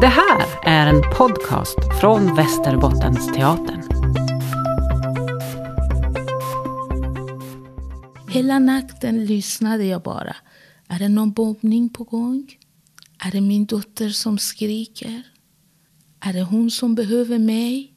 Det här är en podcast från Västerbottens teatern. Hela natten lyssnade jag bara. Är det någon bombning på gång? Är det min dotter som skriker? Är det hon som behöver mig?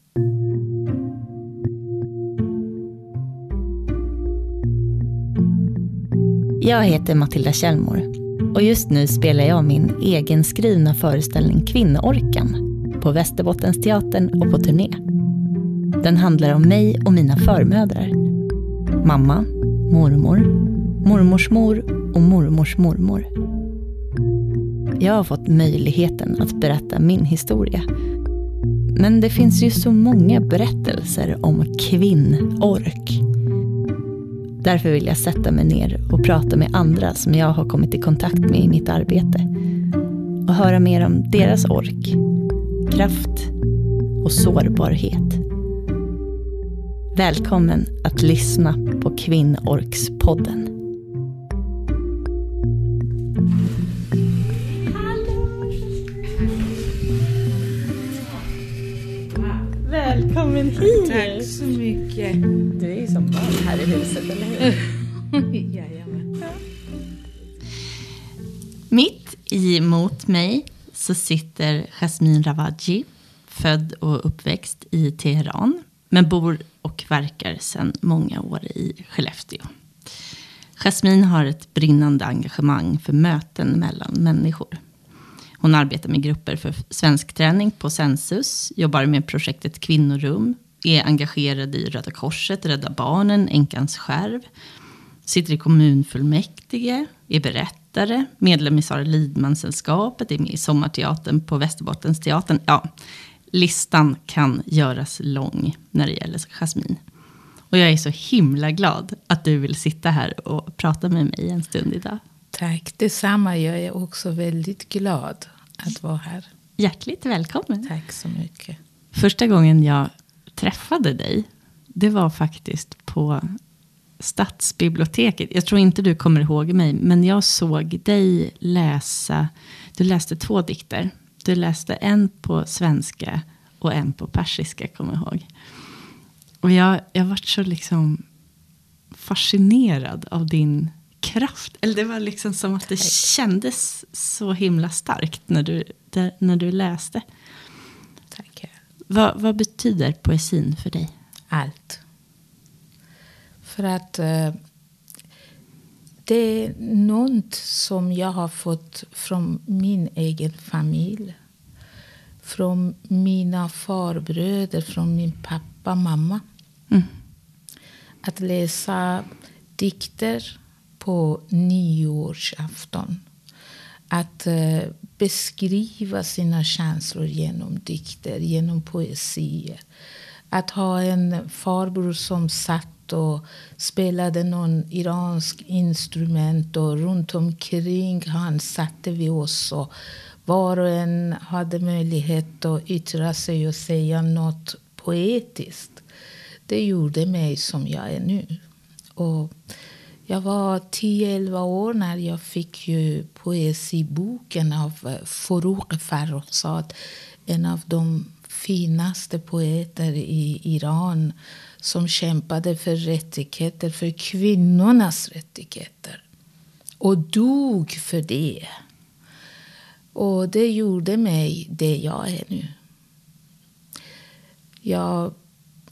Jag heter Matilda Kjellmor och just nu spelar jag min egen skrivna föreställning Kvinnoorkan på Västerbottensteatern och på turné. Den handlar om mig och mina förmödrar. Mamma, mormor, mormors mor och mormors mormor. Jag har fått möjligheten att berätta min historia. Men det finns ju så många berättelser om kvinnork. Därför vill jag sätta mig ner och prata med andra som jag har kommit i kontakt med i mitt arbete. Och höra mer om deras ork, kraft och sårbarhet. Välkommen att lyssna på Kvinnorkspodden. Hit! Tack så mycket. Du är ju som barn här i huset, eller hur? Jajamän. Mitt emot mig så sitter Jasmine Ravaji, född och uppväxt i Teheran, men bor och verkar sedan många år i Skellefteå. Jasmine har ett brinnande engagemang för möten mellan människor. Hon arbetar med grupper för svenskträning på Sensus, jobbar med projektet Kvinnorum, är engagerad i Röda Korset, Rädda Barnen, Änkans skärv, sitter i kommunfullmäktige, är berättare, medlem i Sara Lidman-sällskapet, är med i Sommarteatern på Västerbottensteatern. Ja, listan kan göras lång när det gäller Jasmine. Och jag är så himla glad att du vill sitta här och prata med mig en stund idag. Tack detsamma. Jag är också väldigt glad att vara här. Hjärtligt välkommen. Tack så mycket. Första gången jag träffade dig, det var faktiskt på Stadsbiblioteket. Jag tror inte du kommer ihåg mig, men jag såg dig läsa, du läste två dikter. Du läste en på svenska och en på persiska, kommer jag ihåg. Och jag, jag vart så liksom fascinerad av din kraft. Eller det var liksom som att det kändes så himla starkt när du, där, när du läste. Tack. Vad, vad betyder poesin för dig? Allt. För att eh, det är något som jag har fått från min egen familj. Från mina farbröder, från min pappa, mamma. Mm. Att läsa dikter på nyårsafton. Att eh, beskriva sina känslor genom dikter, genom poesier. Att ha en farbror som satt och spelade någon iransk instrument och runt omkring han satte vi oss och var och en hade möjlighet att yttra sig och säga något poetiskt. Det gjorde mig som jag är nu. Och jag var 10-11 år när jag fick ju poesiboken av eh, Farouk Farrokhzad. En av de finaste poeter i Iran som kämpade för rättigheter, för kvinnornas rättigheter. Och dog för det. Och det gjorde mig det jag är nu. Jag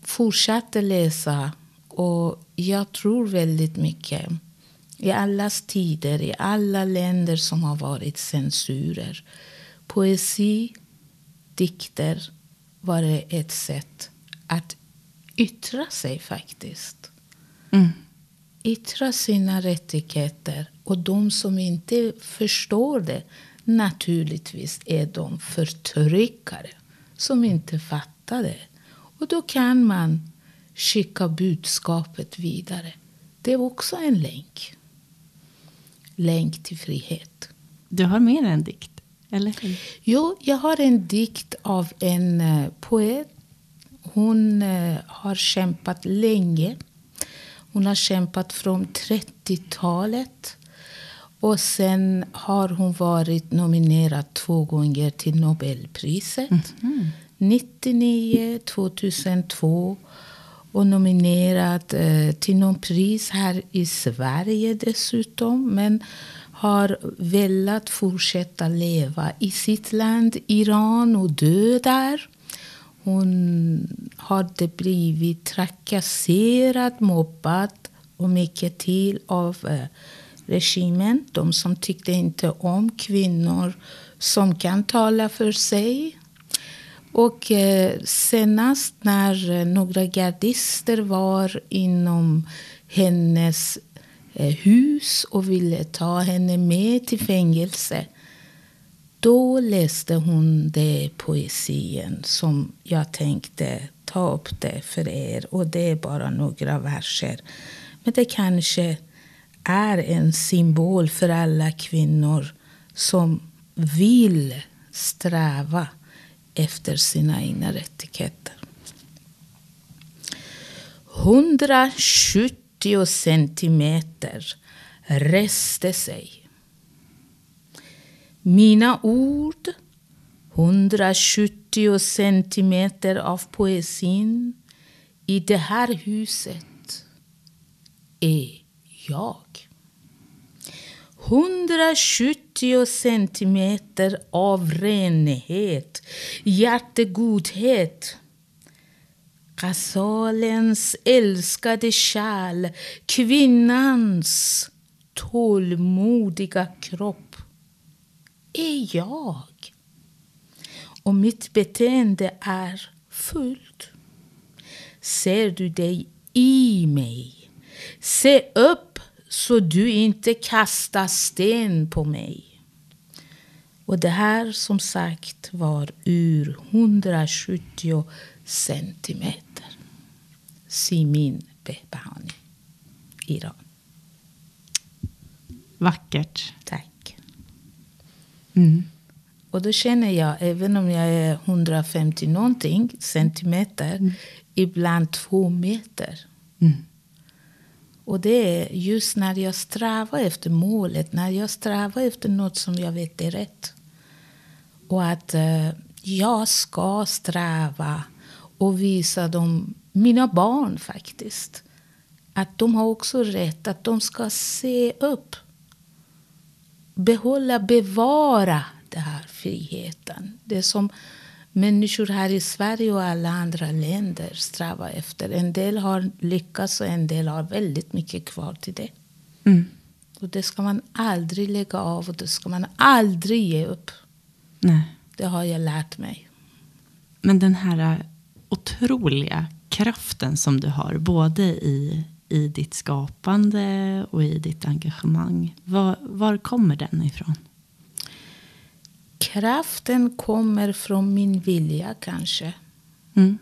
fortsatte läsa och jag tror väldigt mycket i allas tider, i alla länder som har varit censurer. Poesi, dikter var ett sätt att yttra sig faktiskt. Mm. Yttra sina rättigheter. Och de som inte förstår det naturligtvis är de förtryckare som inte fattar det. Och då kan man skicka budskapet vidare. Det är också en länk. Länk till frihet. Du har mer än en dikt, eller hur? Jo, jag har en dikt av en uh, poet. Hon uh, har kämpat länge. Hon har kämpat från 30-talet. Och sen har hon varit nominerad två gånger till Nobelpriset. 99, 2002 och nominerad eh, till någon pris här i Sverige dessutom. Men har velat fortsätta leva i sitt land, Iran, och dö där. Hon hade blivit trakasserad, mobbad och mycket till av eh, regimen. De som tyckte inte om kvinnor som kan tala för sig. Och eh, senast när eh, några gardister var inom hennes eh, hus och ville ta henne med till fängelse då läste hon det poesin som jag tänkte ta upp det för er. Och det är bara några verser. Men det kanske är en symbol för alla kvinnor som vill sträva efter sina egna rättigheter. 170 centimeter reste sig. Mina ord, 170 centimeter av poesin i det här huset är jag. 170 centimeter av renhet, hjärtegodhet. Gazalens älskade kärl, kvinnans tålmodiga kropp är jag. Och mitt beteende är fullt. Ser du dig i mig? Se upp så du inte kastar sten på mig. Och det här som sagt var ur 170 centimeter. Simin Behbahani, Iran. Vackert. Tack. Mm. Och då känner jag, även om jag är 150 någonting centimeter, ibland två meter. Mm. Och det är just när jag strävar efter målet, när jag strävar efter något som jag vet är rätt. Och att eh, jag ska sträva och visa dem, mina barn faktiskt, att de har också rätt, att de ska se upp. Behålla, bevara den här friheten. Det som människor här i Sverige och alla andra länder strävar efter. En del har lyckats och en del har väldigt mycket kvar till det. Mm. Och det ska man aldrig lägga av och det ska man aldrig ge upp. Nej. Det har jag lärt mig. Men den här otroliga kraften som du har, både i, i ditt skapande och i ditt engagemang. Var, var kommer den ifrån? Kraften kommer från min vilja kanske. Mm.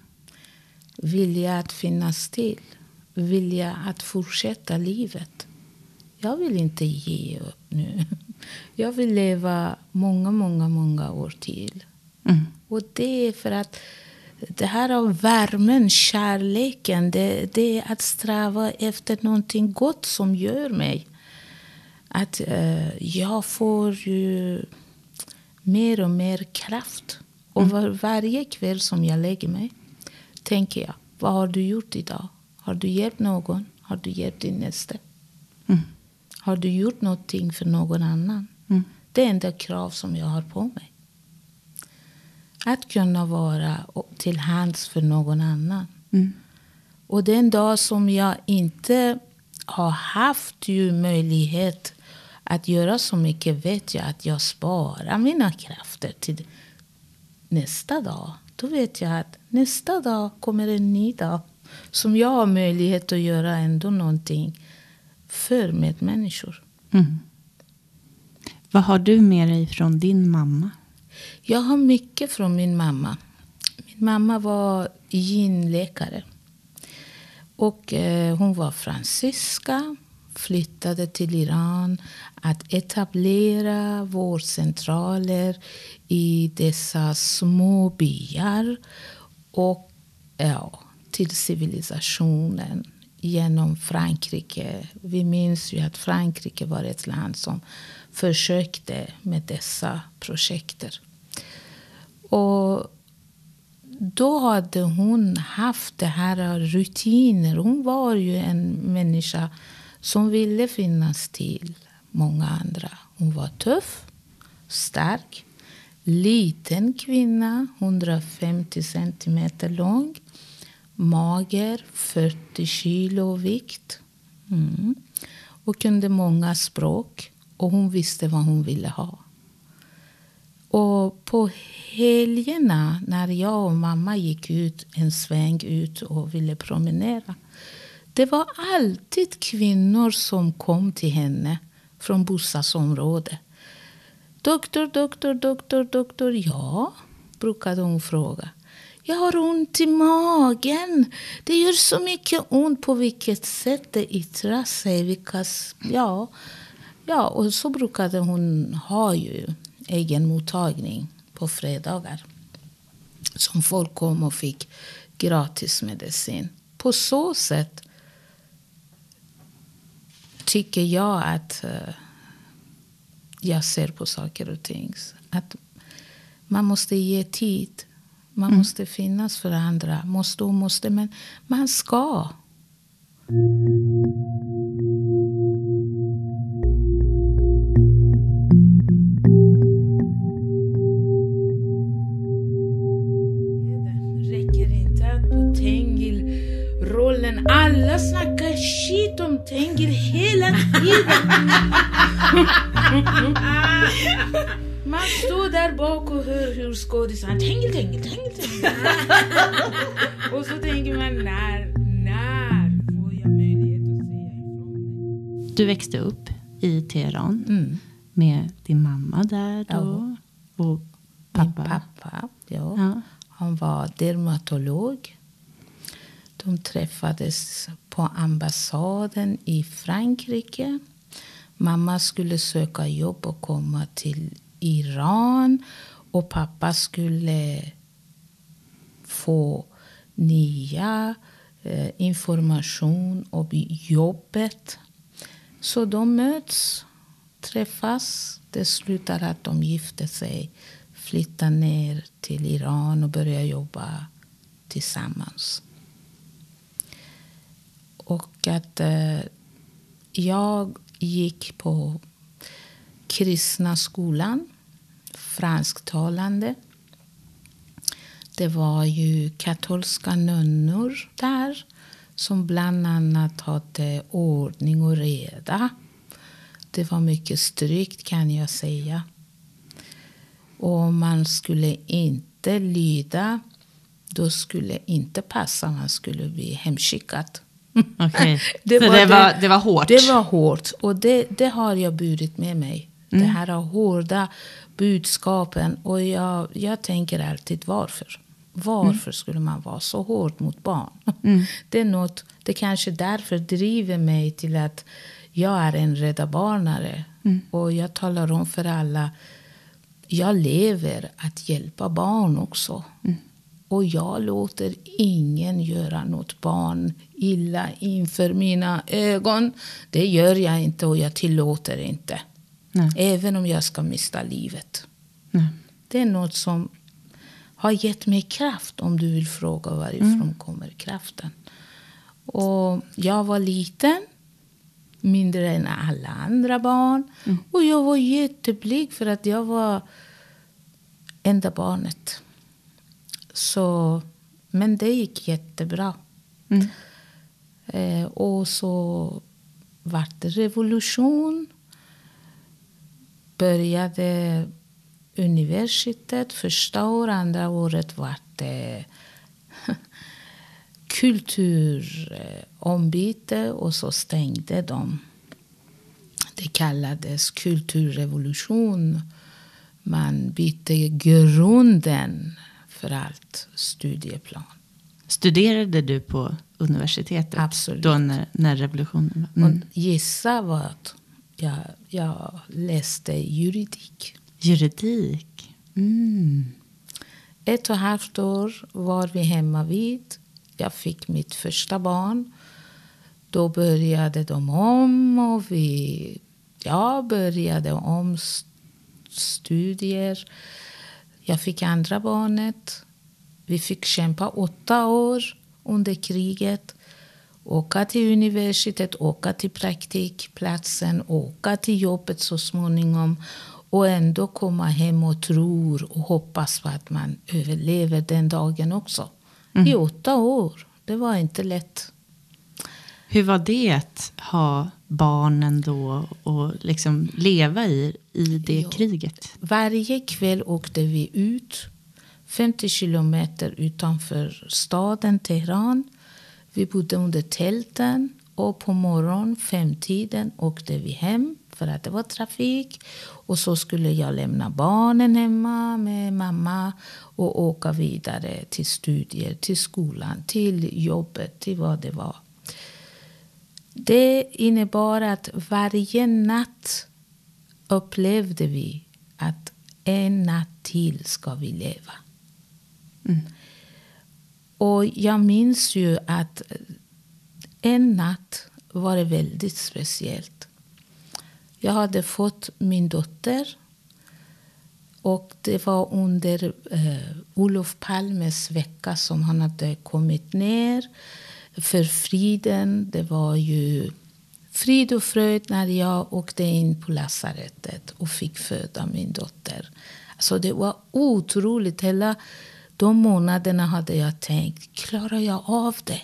Vilja att finnas till. Vilja att fortsätta livet. Jag vill inte ge upp nu. Jag vill leva många, många, många år till. Mm. Och det är för att det här av värmen, kärleken, det, det är att sträva efter någonting gott som gör mig. Att eh, jag får ju mer och mer kraft. Och var, varje kväll som jag lägger mig tänker jag, vad har du gjort idag? Har du hjälpt någon? Har du hjälpt din nästa? Mm. Har du gjort någonting för någon annan? Mm. Det är enda krav som jag har på mig. Att kunna vara till hands för någon annan. Mm. Och den dag som jag inte har haft ju möjlighet att göra så mycket vet jag att jag sparar mina krafter till nästa dag. Då vet jag att nästa dag kommer en ny dag som jag har möjlighet att göra ändå någonting för medmänniskor. Mm. Vad har du med dig från din mamma? Jag har mycket från min mamma. Min mamma var ginläkare. Och eh, hon var fransyska, flyttade till Iran att etablera vårdcentraler i dessa små byar och ja, till civilisationen genom Frankrike. Vi minns ju att Frankrike var ett land som försökte med dessa projekter. Och då hade hon haft det här rutiner. Hon var ju en människa som ville finnas till många andra. Hon var tuff, stark, liten kvinna, 150 centimeter lång, mager, 40 kilo vikt. Mm. Och kunde många språk. Och hon visste vad hon ville ha. Och på helgerna när jag och mamma gick ut en sväng ut och ville promenera. Det var alltid kvinnor som kom till henne från bostadsområdet. Doktor, doktor, doktor, doktor. Ja, brukade hon fråga. Jag har ont i magen. Det gör så mycket ont. På vilket sätt det yttrar sig. Vilkas, ja, ja, och så brukade hon ha ju egen mottagning på fredagar. Som folk kom och fick gratis medicin. På så sätt tycker jag att uh, jag ser på saker och ting. Att man måste ge tid. Man mm. måste finnas för andra. Måste och måste, men man ska. Tengil hela tiden. Man står där bak och hör hur skådisarna Tengil, Tengil, Tengil. och så tänker man när, när får jag möjlighet att säga ifrån Du växte upp i Teheran mm. med din mamma där då. Ja. Och pappa. Min pappa, ja. ja. Han var dermatolog. De träffades på ambassaden i Frankrike. Mamma skulle söka jobb och komma till Iran. Och pappa skulle få nya eh, information om jobbet. Så de möts, träffas. Det slutar att de gifter sig, flyttar ner till Iran och börjar jobba tillsammans. Och att eh, jag gick på kristna skolan, fransktalande. Det var ju katolska nunnor där som bland annat hade ordning och reda. Det var mycket strikt kan jag säga. Och man skulle inte lyda. Då skulle inte passa, man skulle bli hemskickad. Okay. det, var det, var, det var hårt? Det var hårt. Och det, det har jag burit med mig. Mm. Det här hårda budskapen. Och jag, jag tänker alltid varför. Varför mm. skulle man vara så hård mot barn? Mm. Det är något, det kanske därför driver mig till att jag är en rädda barnare. Mm. Och jag talar om för alla, jag lever att hjälpa barn också. Mm. Och jag låter ingen göra något barn illa inför mina ögon. Det gör jag inte och jag tillåter inte. Nej. Även om jag ska mista livet. Nej. Det är något som har gett mig kraft om du vill fråga varifrån mm. kommer kraften. Och jag var liten, mindre än alla andra barn. Mm. Och jag var jätteblyg för att jag var enda barnet. Så, men det gick jättebra. Mm. Eh, och så var det revolution. Började universitet. Första året, andra året var det kulturombyte eh, och så stängde de. Det kallades kulturrevolution. Man bytte grunden för allt studieplan. Studerade du på universitetet? Absolut. Då när, när revolutionen var? Mm. Gissa vad? Jag, jag läste juridik. Juridik? Mm. Ett och ett halvt år var vi hemma vid. Jag fick mitt första barn. Då började de om och vi jag började om st- studier. Jag fick andra barnet. Vi fick kämpa åtta år under kriget. Åka till universitet, åka till praktikplatsen, åka till jobbet så småningom och ändå komma hem och tror och hoppas på att man överlever den dagen också. I åtta år. Det var inte lätt. Hur var det att ha barnen då och liksom leva i, i det Ja. kriget? Varje kväll åkte vi ut 50 kilometer utanför staden Teheran. Vi bodde under tälten och på morgonen, femtiden, åkte vi hem för att det var trafik. Och så skulle jag lämna barnen hemma med mamma och åka vidare till studier, till skolan, till jobbet, till vad det var. Det innebar att varje natt upplevde vi att en natt till ska vi leva. Mm. Och jag minns ju att en natt var det väldigt speciellt. Jag hade fått min dotter och det var under eh, Olof Palmes vecka som han hade kommit ner för friden. Det var ju frid och fröjd när jag åkte in på lasarettet och fick föda min dotter. Alltså det var otroligt. Hela de månaderna hade jag tänkt, klarar jag av det?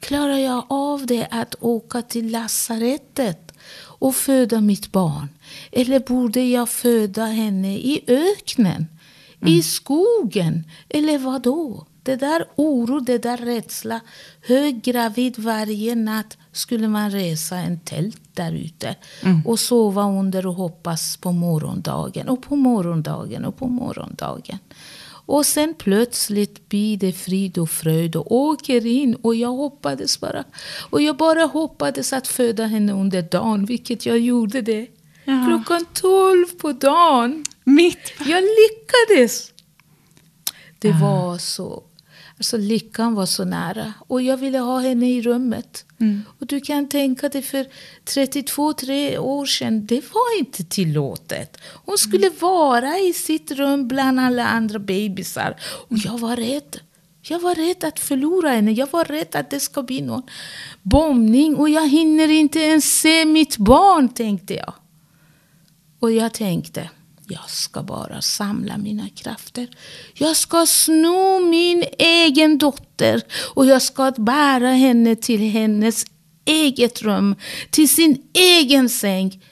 Klarar jag av det att åka till lasarettet och föda mitt barn? Eller borde jag föda henne i öknen? I skogen? Eller vad då? Det där oro, det där rädsla. Höggravid varje natt skulle man resa en tält där ute och sova under och hoppas på morgondagen och på morgondagen och på morgondagen. Och sen plötsligt blir det frid och fröjd och åker in och jag hoppades bara. Och jag bara hoppades att föda henne under dagen, vilket jag gjorde det. Ja. Klockan tolv på dagen. Mitt Jag lyckades! Det var så... Alltså lyckan var så nära. Och jag ville ha henne i rummet. Och du kan tänka dig för 32-3 år sedan, det var inte tillåtet. Hon skulle vara i sitt rum bland alla andra bebisar. Och jag var rädd. Jag var rädd att förlora henne. Jag var rädd att det ska bli någon bombning. Och jag hinner inte ens se mitt barn, tänkte jag. Och jag tänkte, jag ska bara samla mina krafter. Jag ska sno min egen dotter och jag ska bära henne till hennes eget rum, till sin egen säng.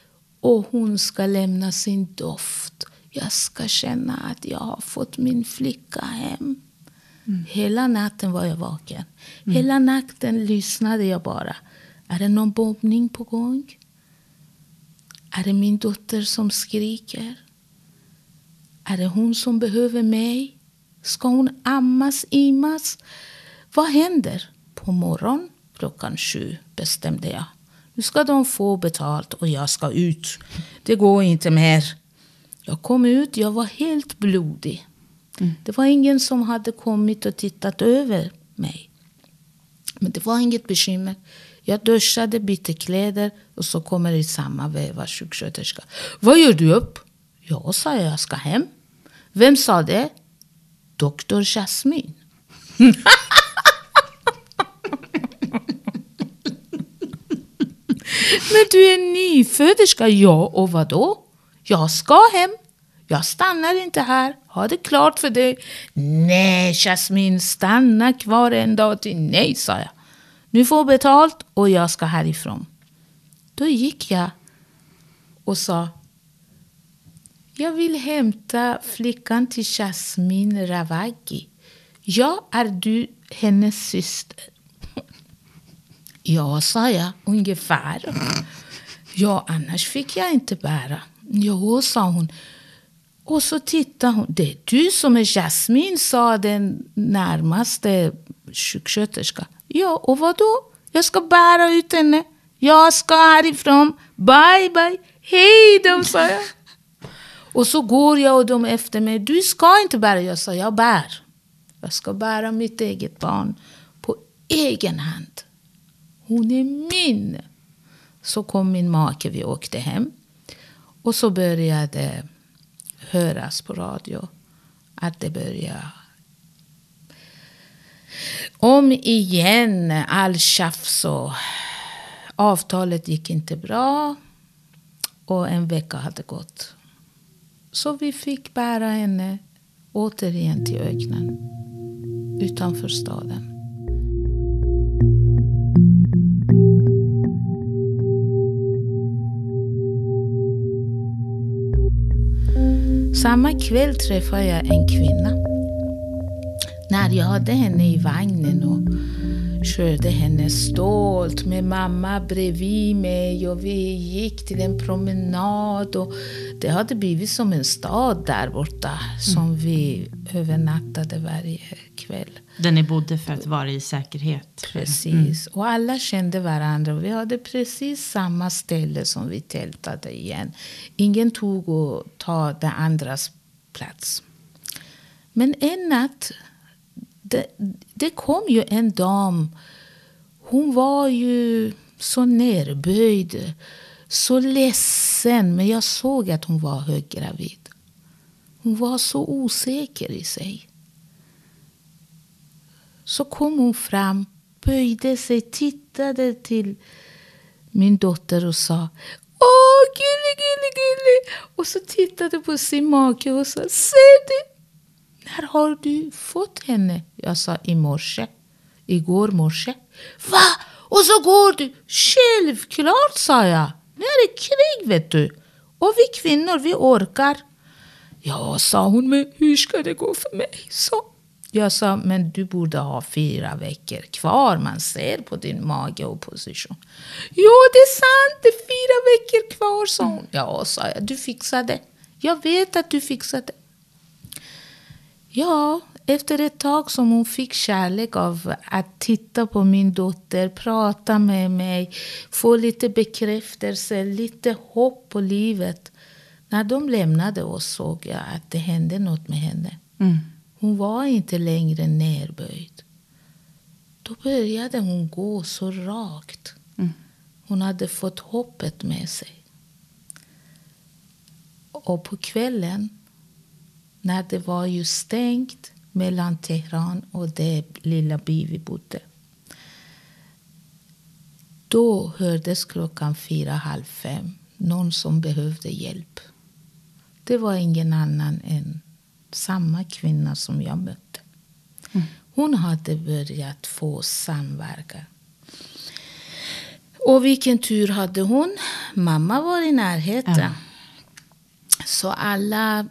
Och hon ska lämna sin doft. Jag ska känna att jag har fått min flicka hem. Hela natten var jag vaken. Hela natten lyssnade jag bara. Är det någon bombning på gång? Är det min dotter som skriker? Är det hon som behöver mig? Ska hon ammas, immas? Vad händer? På morgon klockan sju bestämde jag. Nu ska de få betalt och jag ska ut. Det går inte mer. Jag kom ut, jag var helt blodig. Det var ingen som hade kommit och tittat över mig. Men det var inget bekymmer. Jag duschade, bytte kläder och så kommer i samma veva sjuksköterska. Vad gör du upp? Ja, sa jag, jag ska hem. Vem sa det? Doktor Jasmin. Men du är nyföderska. Ja, och vadå? Jag ska hem. Jag stannar inte här. Ha det klart för dig. Nej, Jasmin, stanna kvar en dag till. Nej, sa jag. Nu får betalt och jag ska härifrån. Då gick jag och sa jag vill hämta flickan till Jasmin Ravagi. Jag är du hennes syster? Ja, sa jag, ungefär. Ja, annars fick jag inte bära. Jo, sa hon. Och så tittade hon. Det är du som är Jasmin, sa den närmaste sjuksköterskan. Ja, och vad då? Jag ska bära ut henne. Jag ska härifrån. Bye, bye. Hej då, sa jag. Och så går jag och de efter mig. Du ska inte bära. Jag sa, jag bär. Jag ska bära mitt eget barn på egen hand. Hon är min. Så kom min make, vi åkte hem. Och så började höras på radio att det började om igen all tjafs och avtalet gick inte bra. Och en vecka hade gått. Så vi fick bära henne återigen till öknen utanför staden. Samma kväll träffade jag en kvinna. När jag hade henne i vagnen och körde henne stolt med mamma bredvid mig och vi gick till en promenad. Och det hade blivit som en stad där borta som vi övernattade varje kväll. Där ni bodde för att vara i säkerhet. Precis. Och alla kände varandra. Vi hade precis samma ställe som vi tältade igen. Ingen tog och ta den andras plats. Men en natt, det, det kom ju en dam. Hon var ju så nerböjd, så ledsen. Men jag såg att hon var höggravid. Hon var så osäker i sig. Så kom hon fram, böjde sig, tittade till min dotter och sa Åh, gullig, gullig, gullig. Och så tittade på sin make och sa Ser du? När har du fått henne? Jag sa i morse. Igår morse. Va? Och så går du? Självklart, sa jag. Nu är det krig, vet du. Och vi kvinnor, vi orkar. Ja, sa hon, men hur ska det gå för mig? Så. Jag sa, men du borde ha fyra veckor kvar. Man ser på din mage och position. Jo, det är sant. Det är fyra veckor kvar, sa hon. Ja, sa jag. Du fixar det. Jag vet att du fixar det. Ja, efter ett tag som hon fick kärlek av att titta på min dotter, prata med mig, få lite bekräftelse, lite hopp på livet. När de lämnade oss såg jag att det hände något med henne. Mm. Hon var inte längre nerböjd. Då började hon gå så rakt. Mm. Hon hade fått hoppet med sig. Och på kvällen, när det var ju stängt mellan Teheran och det lilla by vi bodde. Då hördes klockan fyra, halv fem någon som behövde hjälp. Det var ingen annan än samma kvinna som jag mötte. Hon hade börjat få samverka. Och vilken tur hade hon. Mamma var i närheten. Ja. Så alla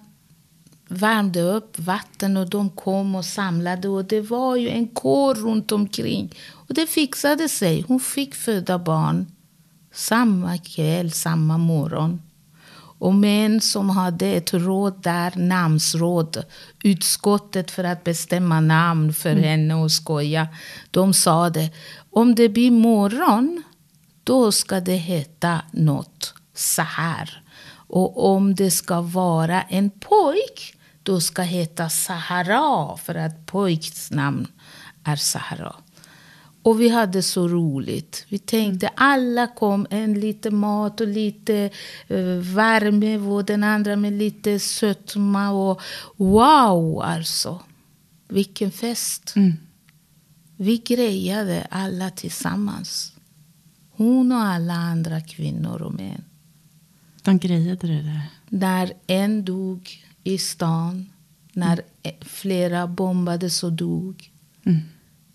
värmde upp vatten och de kom och samlade. Och det var ju en kår runt omkring. Och det fixade sig. Hon fick föda barn samma kväll, samma morgon. Och män som hade ett råd där, namnsråd, utskottet för att bestämma namn för henne och skoja. De sa det, om det blir morgon, då ska det heta något så här. Och om det ska vara en pojk, då ska heta Sahara, för att pojks namn är Sahara. Och vi hade så roligt. Vi tänkte alla kom, en lite mat och lite uh, värme och den andra med lite sötma. Och wow, alltså. Vilken fest. Mm. Vi grejade alla tillsammans. Hon och alla andra kvinnor och män. De grejade det där. När en dog i stan, när flera bombades och dog. Mm.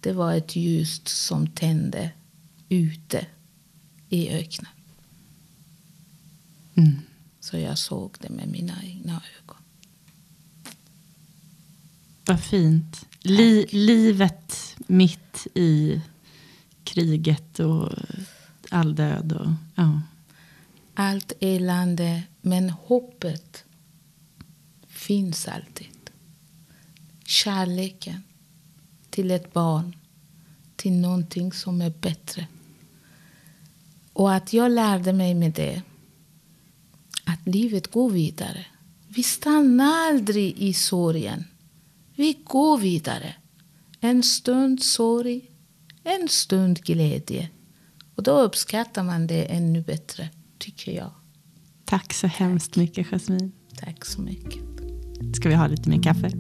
Det var ett ljus som tände ute i öknen. Mm. Så jag såg det med mina egna ögon. Vad fint. Li livet mitt i kriget och all död. Och, ja. Allt elände, men hoppet finns alltid. Kärleken till ett barn, till någonting som är bättre. Och att jag lärde mig med det, att livet går vidare. Vi stannar aldrig i sorgen. Vi går vidare. En stund sorg, en stund glädje. Och då uppskattar man det ännu bättre, tycker jag. Tack så hemskt mycket Jasmine. Tack så mycket. Ska vi ha lite mer kaffe?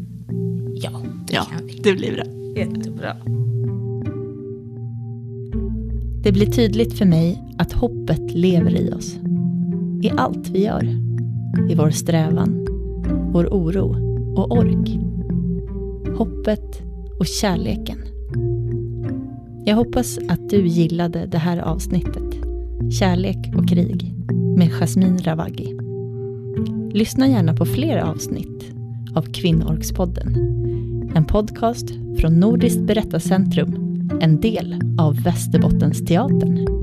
Ja, det ja, kan vi. det blir bra. Jättebra. Det blir tydligt för mig att hoppet lever i oss. I allt vi gör. I vår strävan, vår oro och ork. Hoppet och kärleken. Jag hoppas att du gillade det här avsnittet. Kärlek och krig med Jasmine Ravagi. Lyssna gärna på fler avsnitt av Kvinnorkspodden. En podcast från Nordiskt berättarcentrum, en del av Västerbottensteatern.